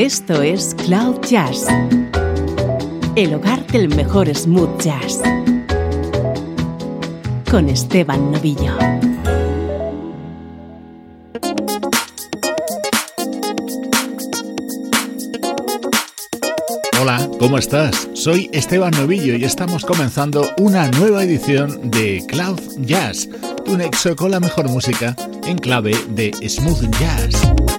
Esto es Cloud Jazz, el hogar del mejor smooth jazz, con Esteban Novillo. Hola, ¿cómo estás? Soy Esteban Novillo y estamos comenzando una nueva edición de Cloud Jazz, un nexo con la mejor música en clave de smooth jazz.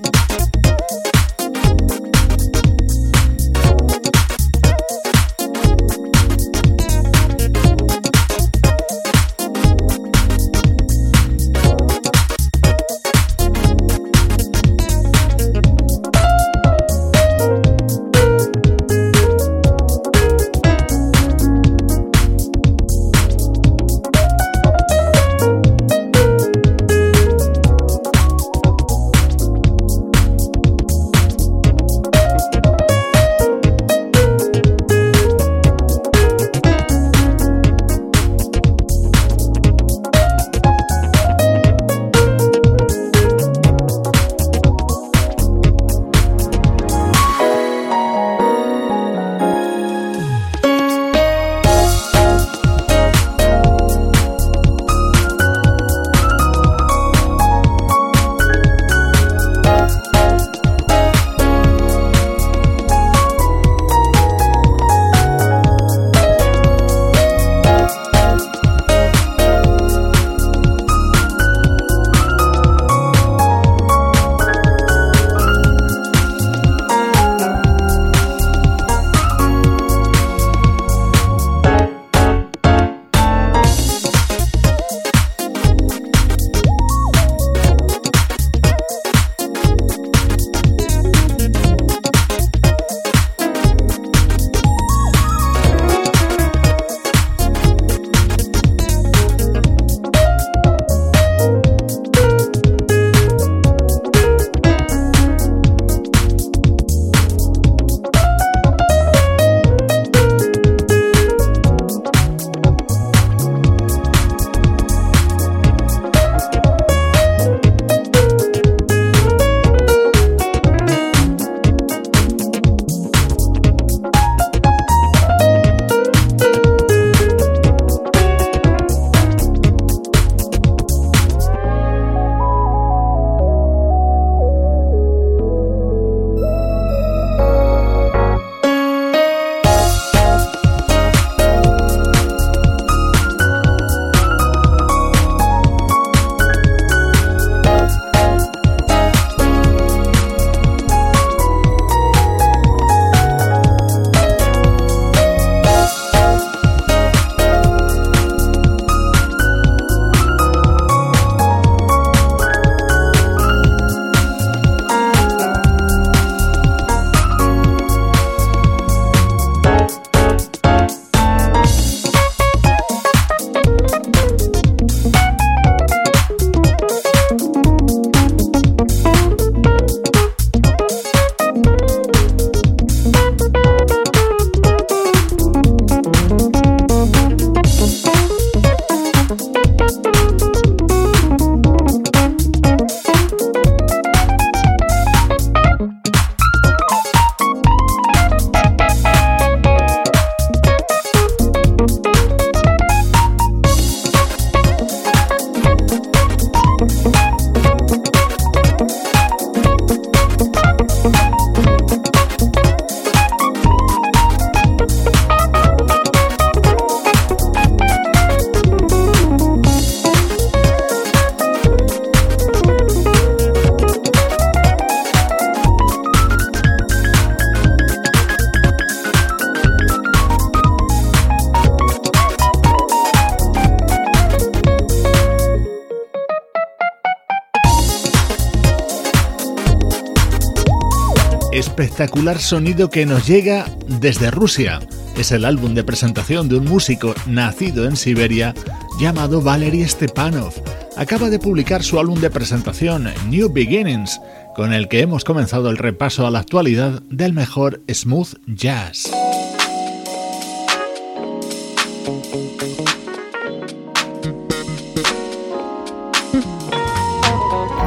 Espectacular sonido que nos llega desde Rusia. Es el álbum de presentación de un músico nacido en Siberia llamado Valery Stepanov. Acaba de publicar su álbum de presentación New Beginnings, con el que hemos comenzado el repaso a la actualidad del mejor smooth jazz.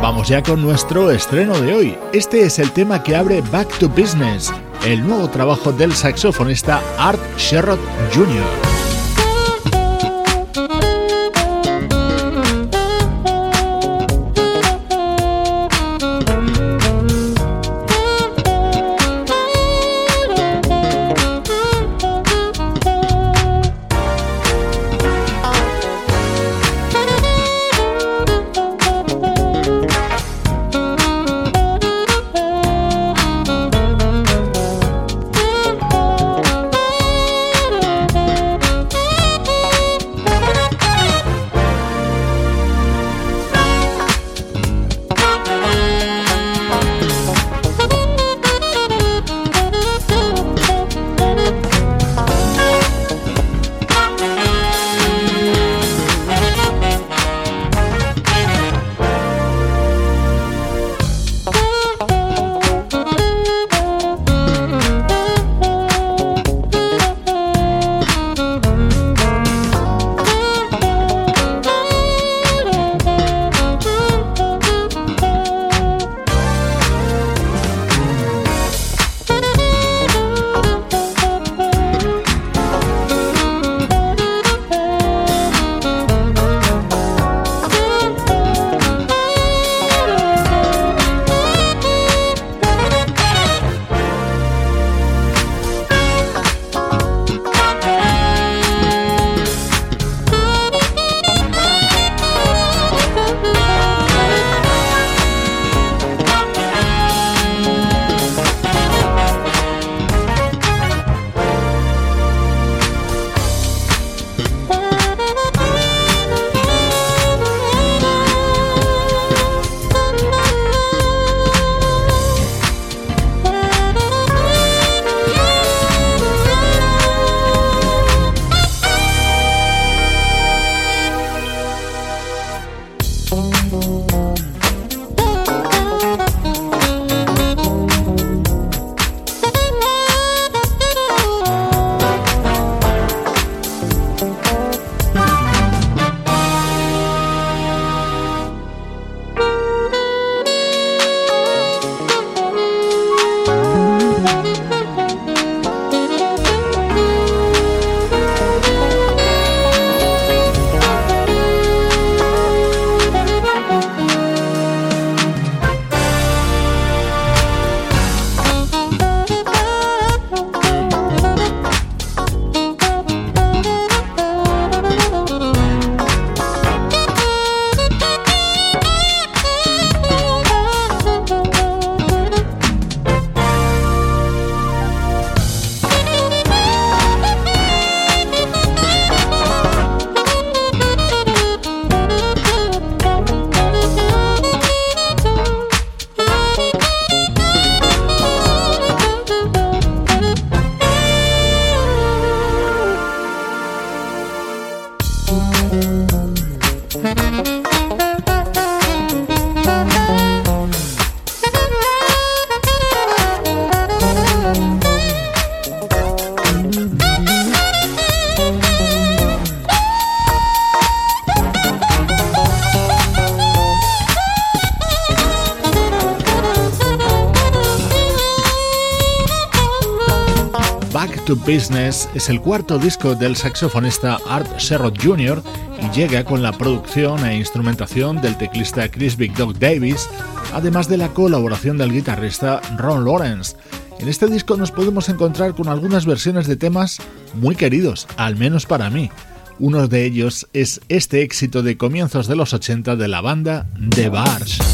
Vamos ya con nuestro estreno de hoy. Este es el tema que abre Back to Business, el nuevo trabajo del saxofonista Art Sherrod Jr. Business es el cuarto disco del saxofonista Art Sherrod Jr. y llega con la producción e instrumentación del teclista Chris Big Dog Davis, además de la colaboración del guitarrista Ron Lawrence. En este disco nos podemos encontrar con algunas versiones de temas muy queridos, al menos para mí. Uno de ellos es este éxito de comienzos de los 80 de la banda The Barge.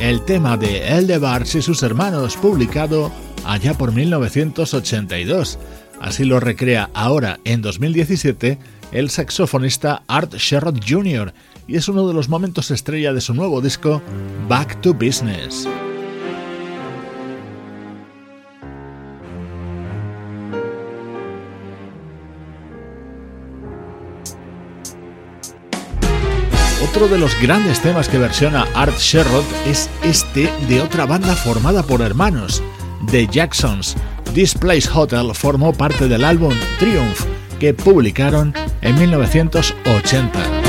El tema de Eldebars y sus hermanos, publicado allá por 1982. Así lo recrea ahora en 2017 el saxofonista Art Sherrod Jr. y es uno de los momentos estrella de su nuevo disco Back to Business. Otro de los grandes temas que versiona Art Sherrod es este de otra banda formada por hermanos, The Jacksons. This Place Hotel formó parte del álbum Triumph que publicaron en 1980.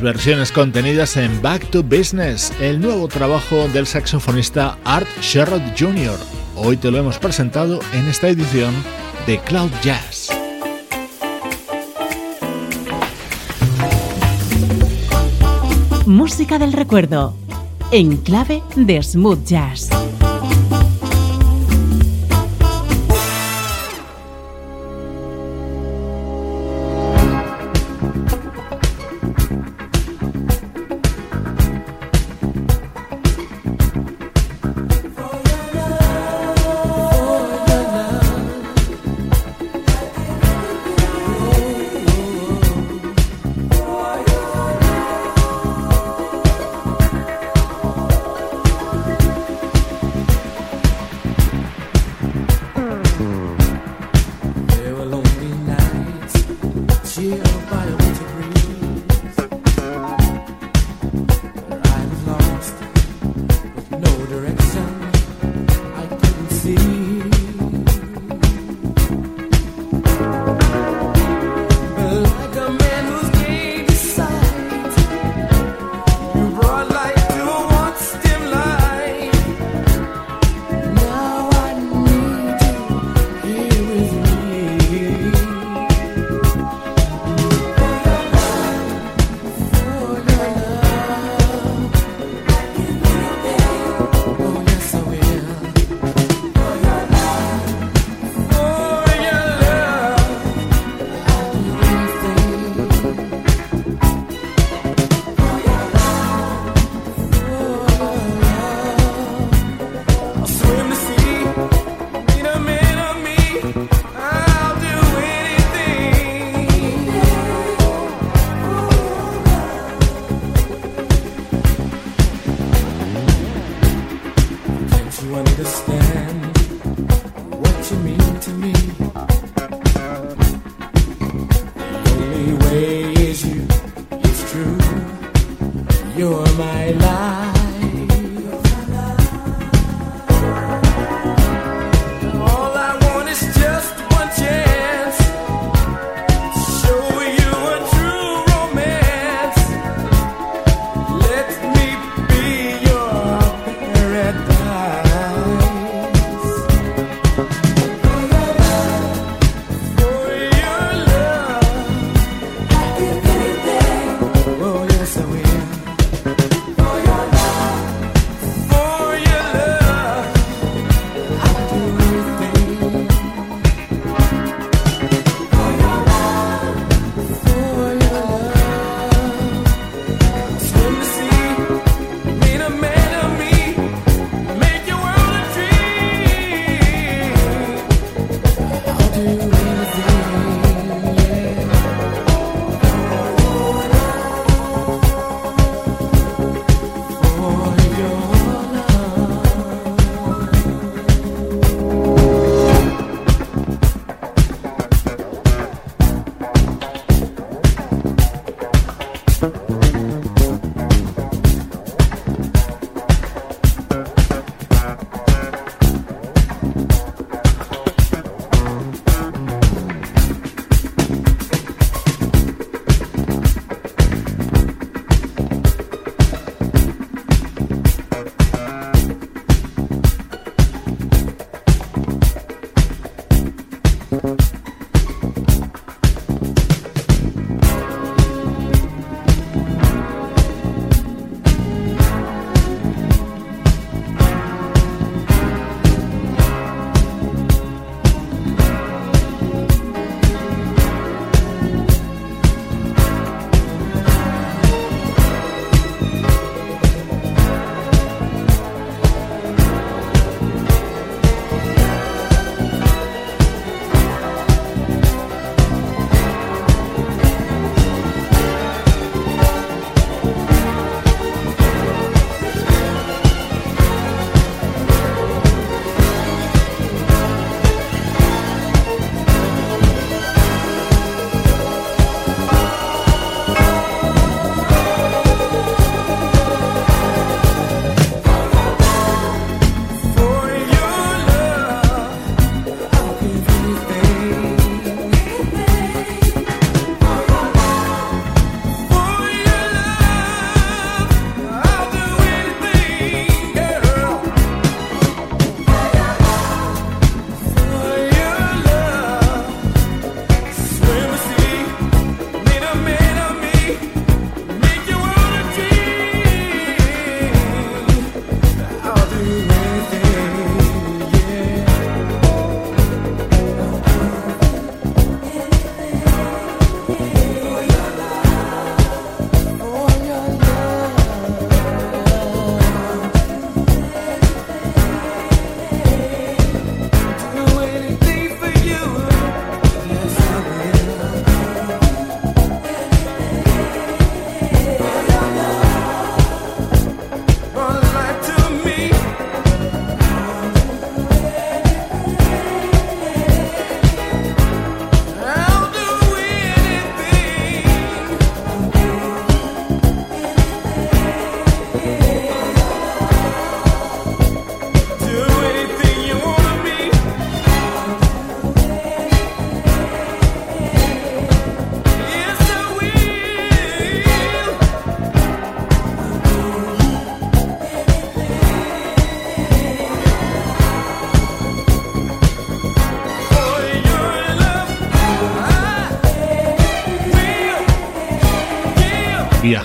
Versiones contenidas en Back to Business, el nuevo trabajo del saxofonista Art Sherrod Jr. Hoy te lo hemos presentado en esta edición de Cloud Jazz. Música del recuerdo, en clave de smooth jazz.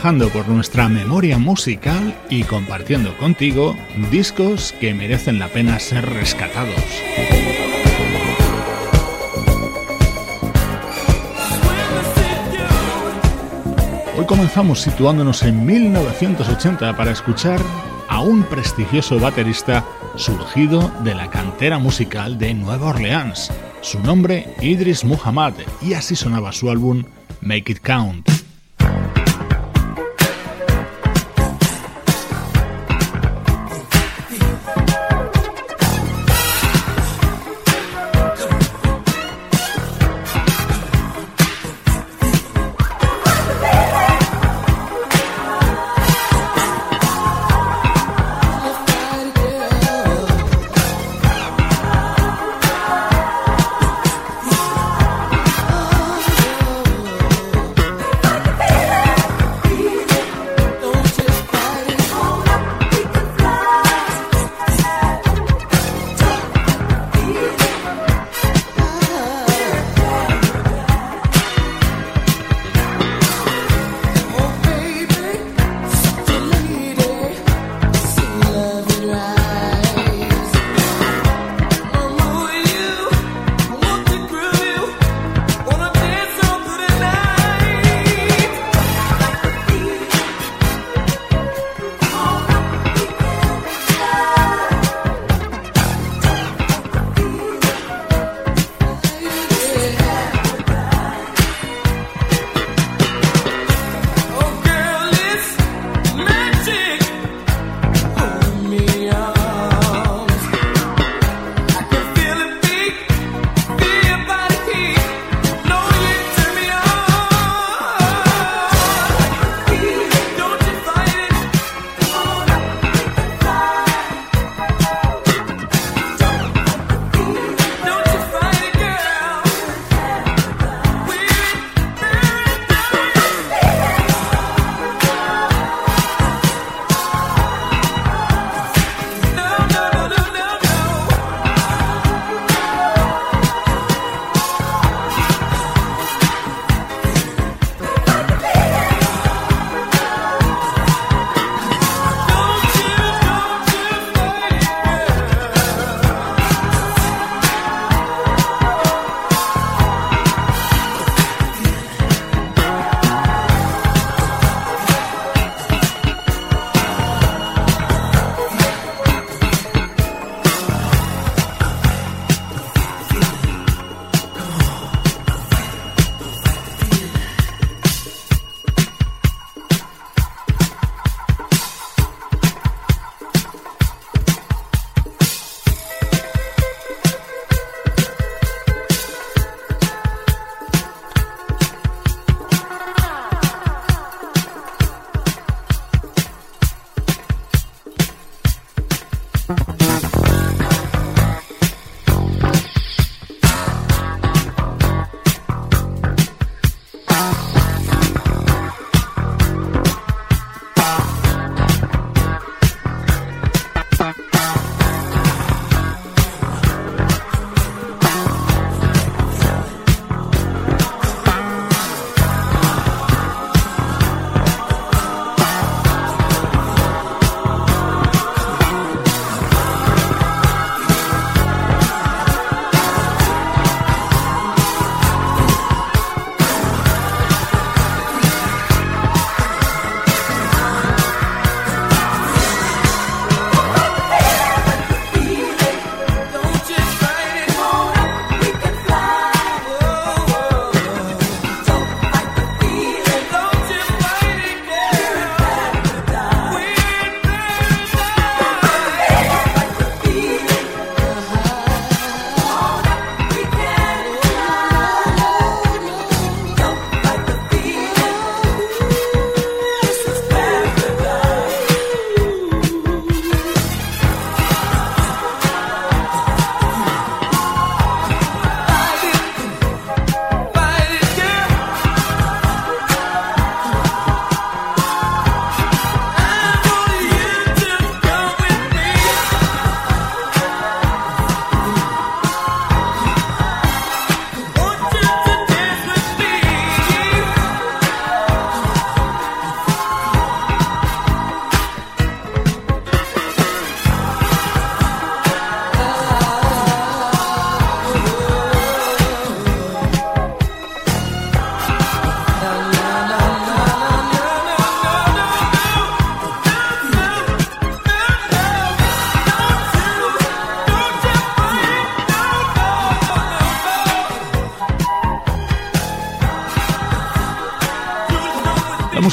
Por nuestra memoria musical y compartiendo contigo discos que merecen la pena ser rescatados. Hoy comenzamos situándonos en 1980 para escuchar a un prestigioso baterista surgido de la cantera musical de Nueva Orleans. Su nombre, Idris Muhammad, y así sonaba su álbum Make It Count.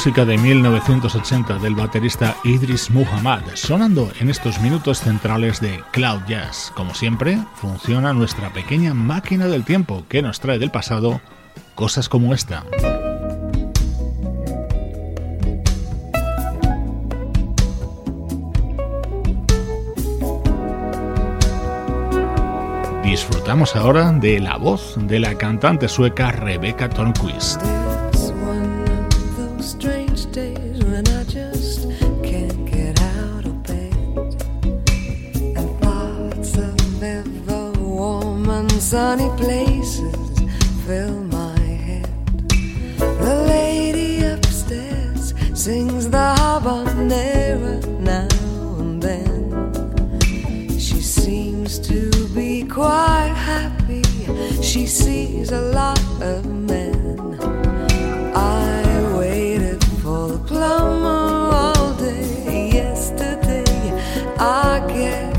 Música de 1980 del baterista Idris Muhammad, sonando en estos minutos centrales de Cloud Jazz. Como siempre, funciona nuestra pequeña máquina del tiempo que nos trae del pasado cosas como esta. Disfrutamos ahora de la voz de la cantante sueca Rebecca Tornquist. Sunny places fill my head. The lady upstairs sings the habanera now and then. She seems to be quite happy. She sees a lot of men. I waited for the plumber all day yesterday. I guess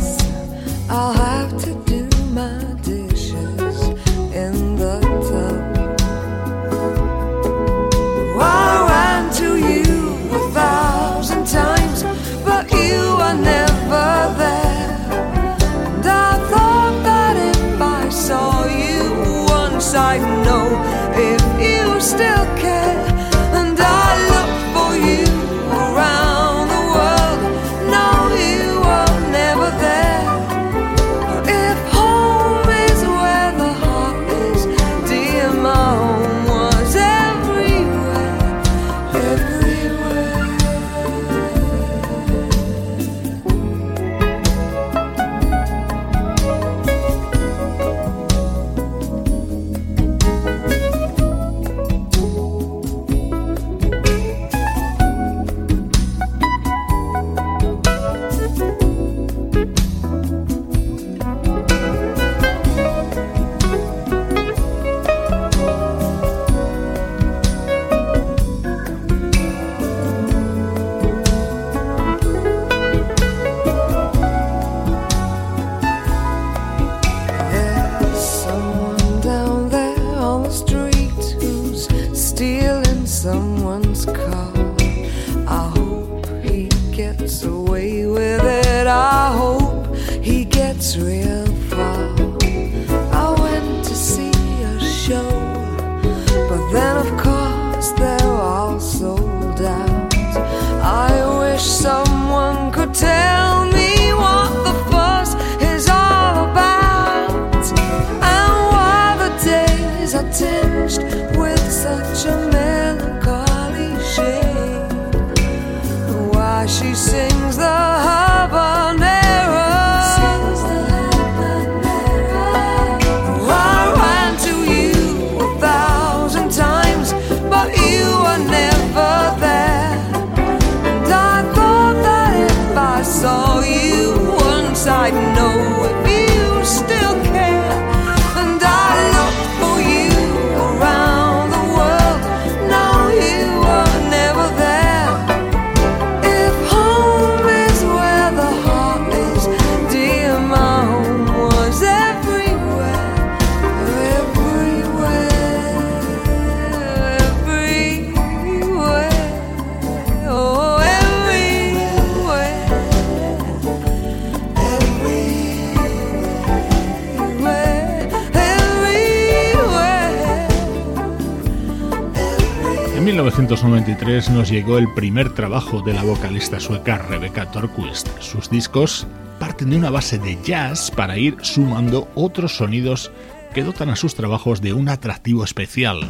1993 nos llegó el primer trabajo de la vocalista sueca Rebecca Torquist. Sus discos parten de una base de jazz para ir sumando otros sonidos que dotan a sus trabajos de un atractivo especial.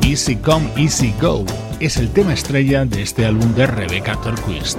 Easy Come, Easy Go es el tema estrella de este álbum de Rebecca Torquist.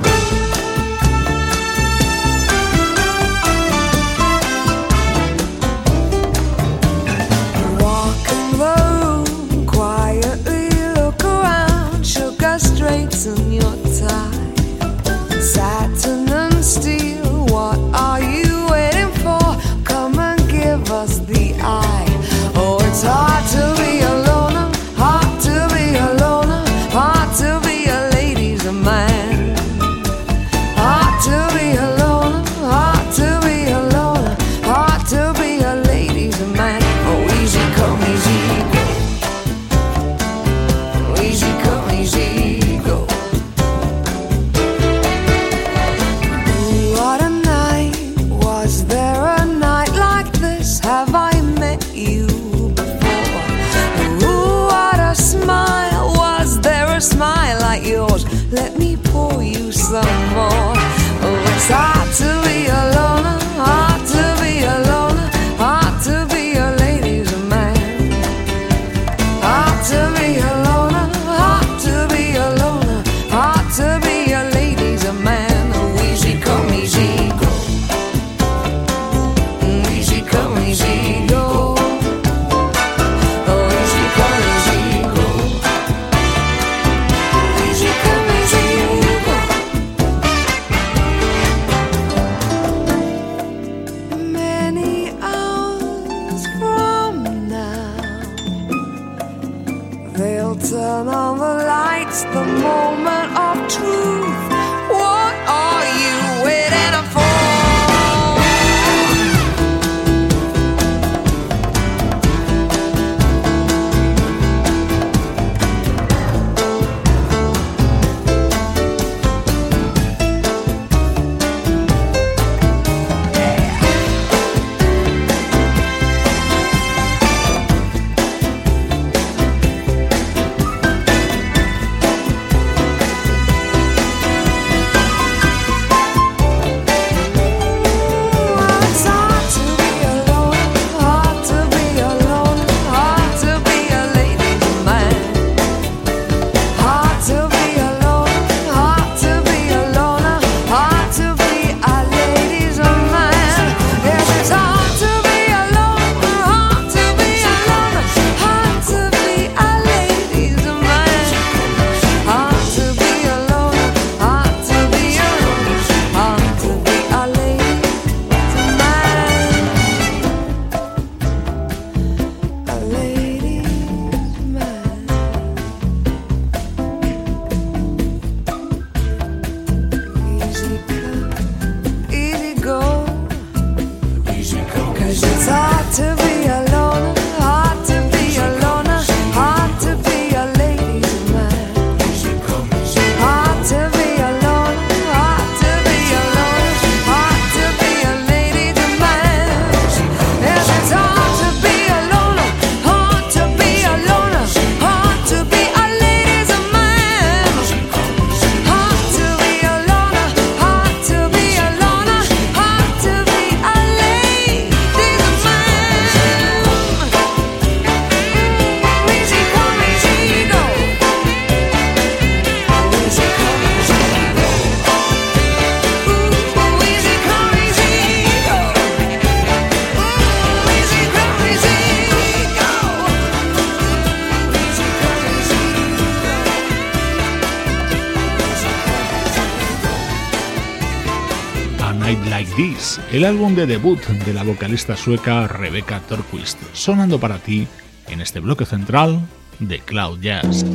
El álbum de debut de la vocalista sueca Rebecca Torquist, sonando para ti en este bloque central de Cloud Jazz.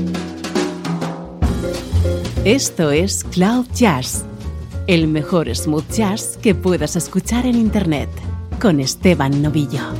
Esto es Cloud Jazz, el mejor smooth jazz que puedas escuchar en Internet, con Esteban Novillo.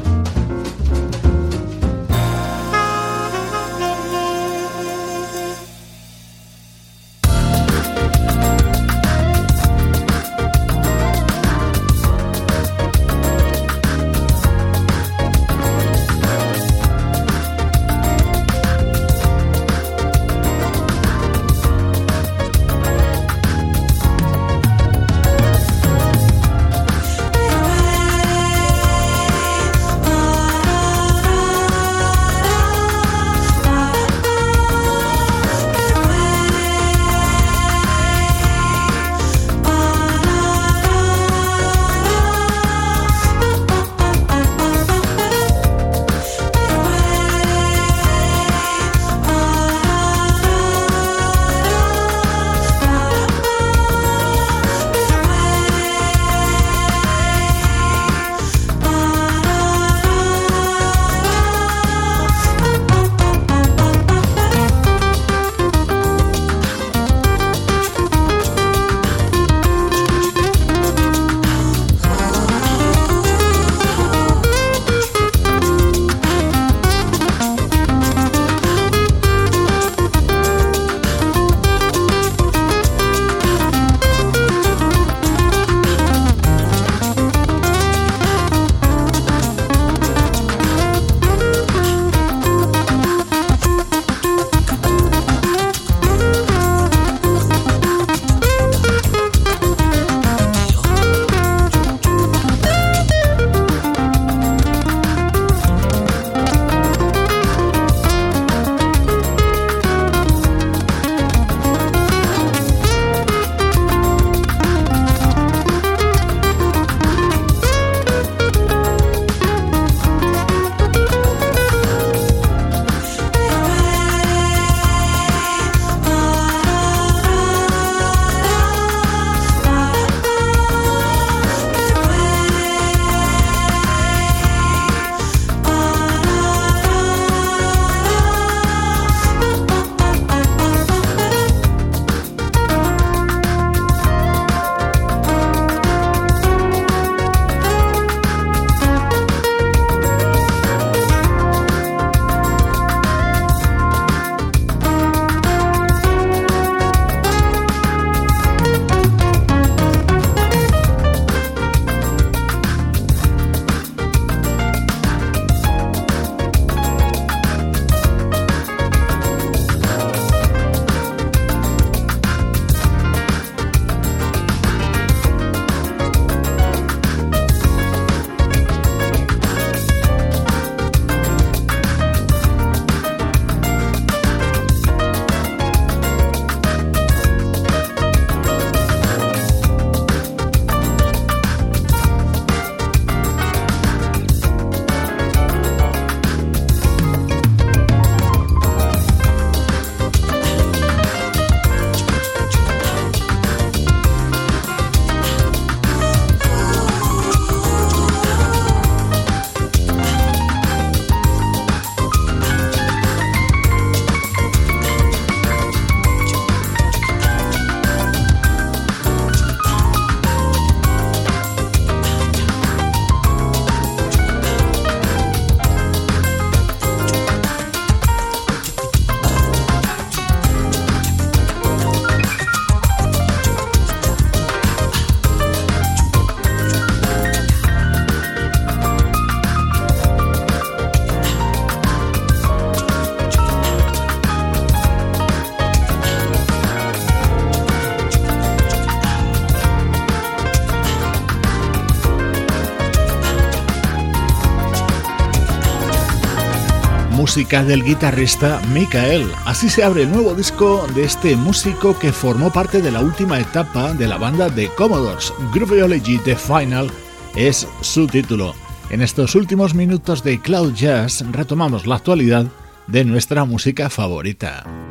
Música del guitarrista Michael. Así se abre el nuevo disco de este músico que formó parte de la última etapa de la banda de Commodores. Grooveology The Final es su título. En estos últimos minutos de Cloud Jazz retomamos la actualidad de nuestra música favorita.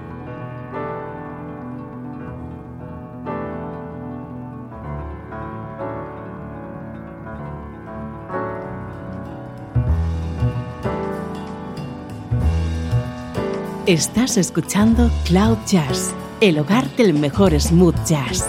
Estás escuchando Cloud Jazz, el hogar del mejor smooth jazz.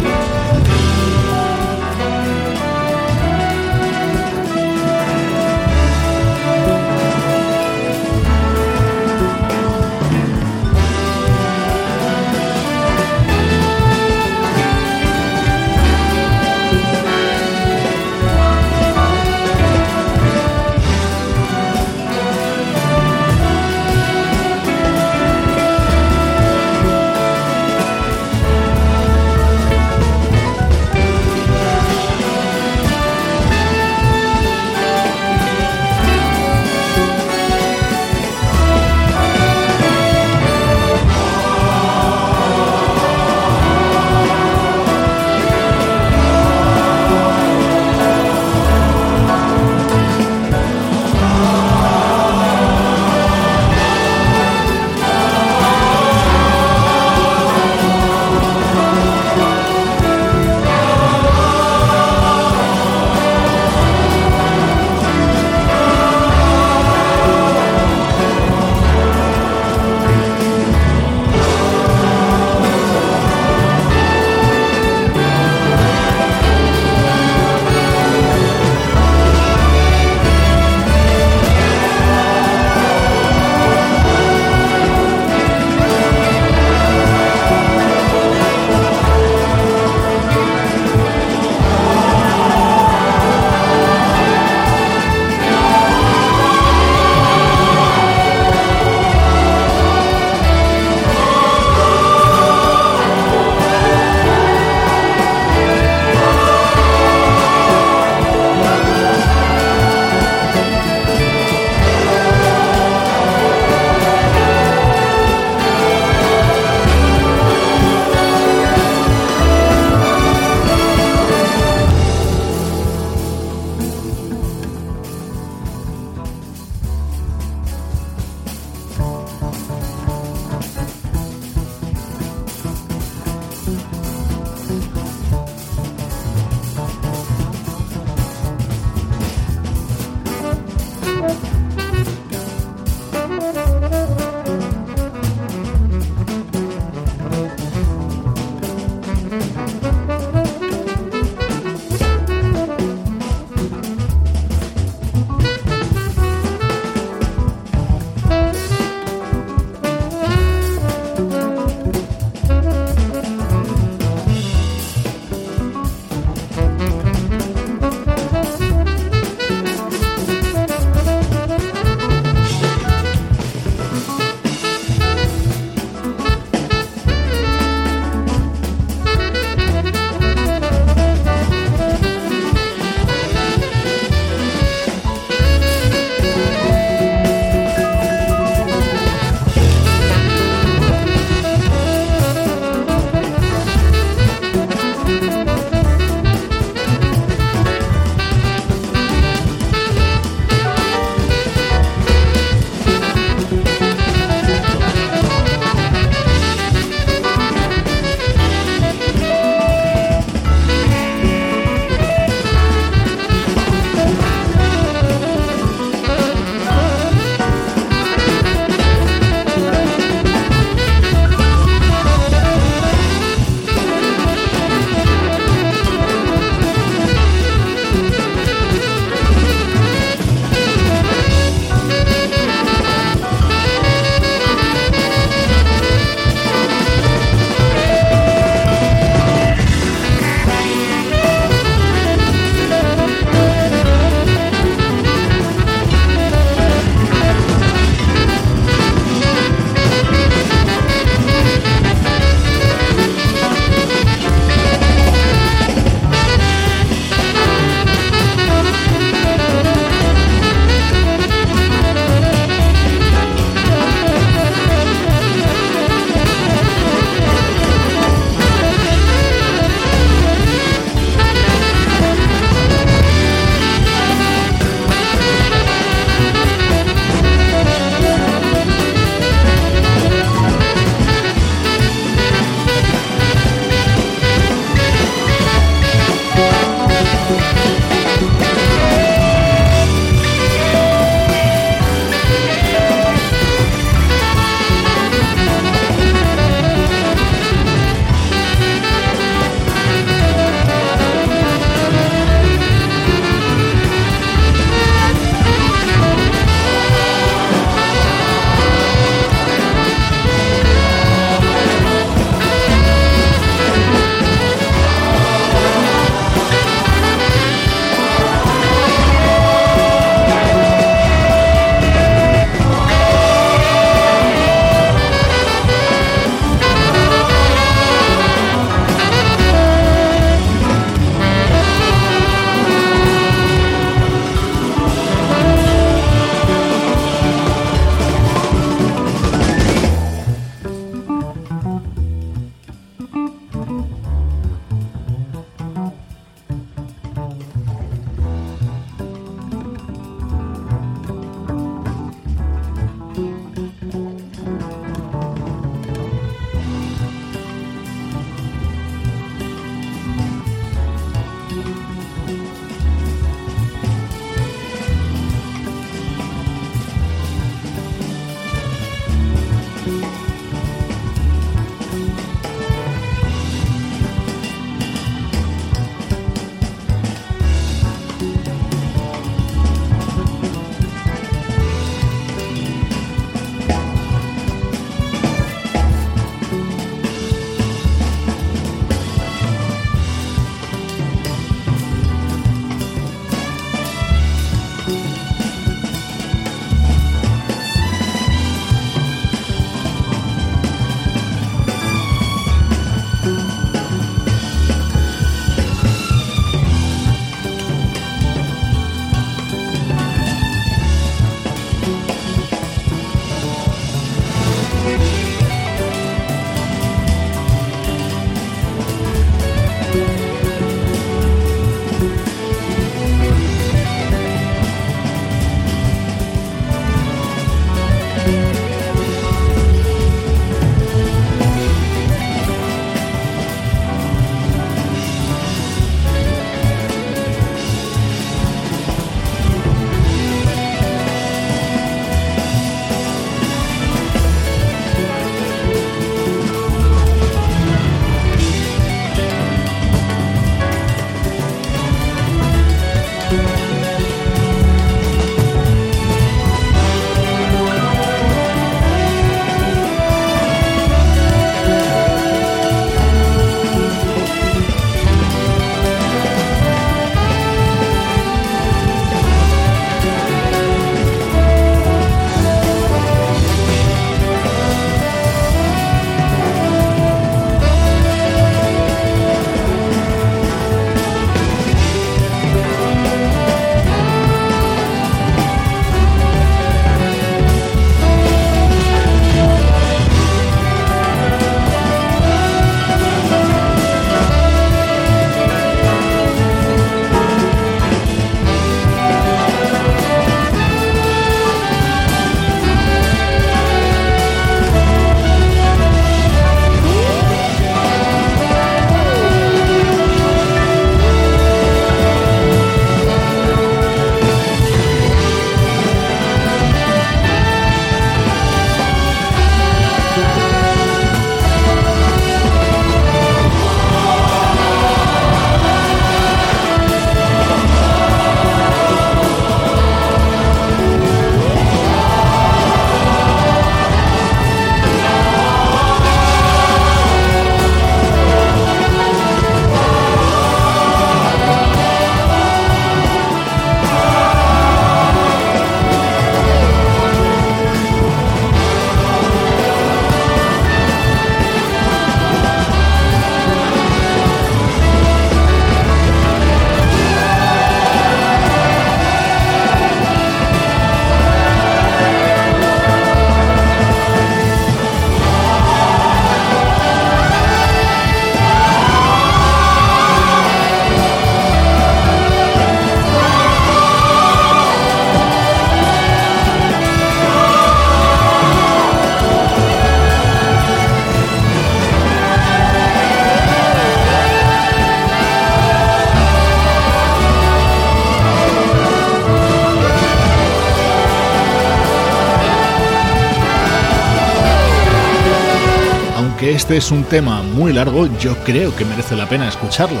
Este es un tema muy largo, yo creo que merece la pena escucharlo.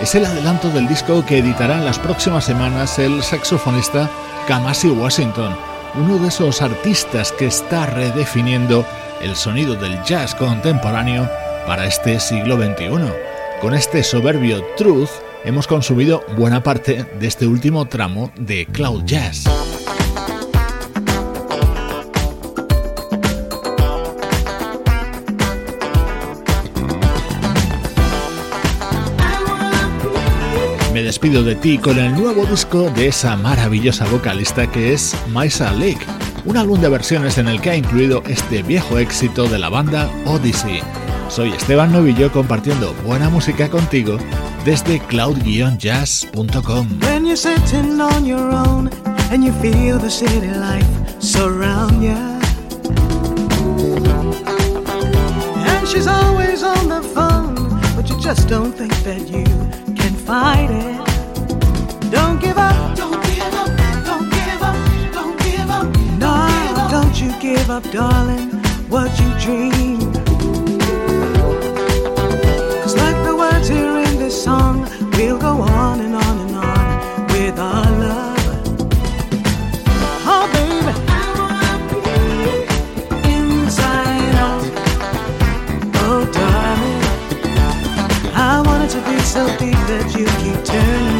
Es el adelanto del disco que editará en las próximas semanas el saxofonista Kamasi Washington, uno de esos artistas que está redefiniendo el sonido del jazz contemporáneo para este siglo XXI. Con este soberbio Truth hemos consumido buena parte de este último tramo de Cloud Jazz. Despido de ti con el nuevo disco de esa maravillosa vocalista que es Maisa Lake, un álbum de versiones en el que ha incluido este viejo éxito de la banda Odyssey. Soy Esteban Novillo compartiendo buena música contigo desde cloud-jazz.com. Just don't think that you can fight it. Don't give up, don't give up, don't give up, don't give up. No, don't you give up, darling, what you dream. Cause like the words here in this song, we'll go on and on and on with our love.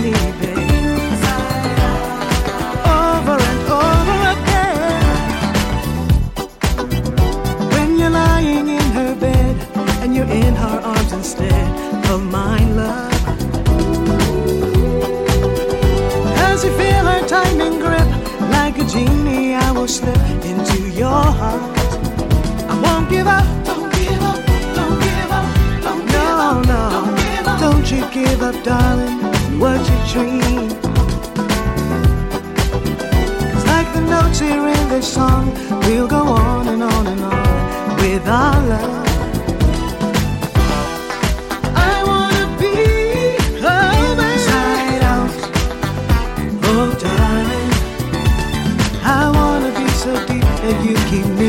Me, baby. Over and over again. When you're lying in her bed and you're in her arms instead of mine, love. As you feel her grip, like a genie, I will slip into your heart. I won't give up. Don't give up. Don't give up. Don't give up. Don't. Don't you give up, darling. What you dream. Cause like the notes here in this song, we'll go on and on and on with our love. I wanna be inside out. Oh, darling, I wanna be so deep that you can be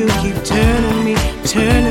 you keep turning me, turning.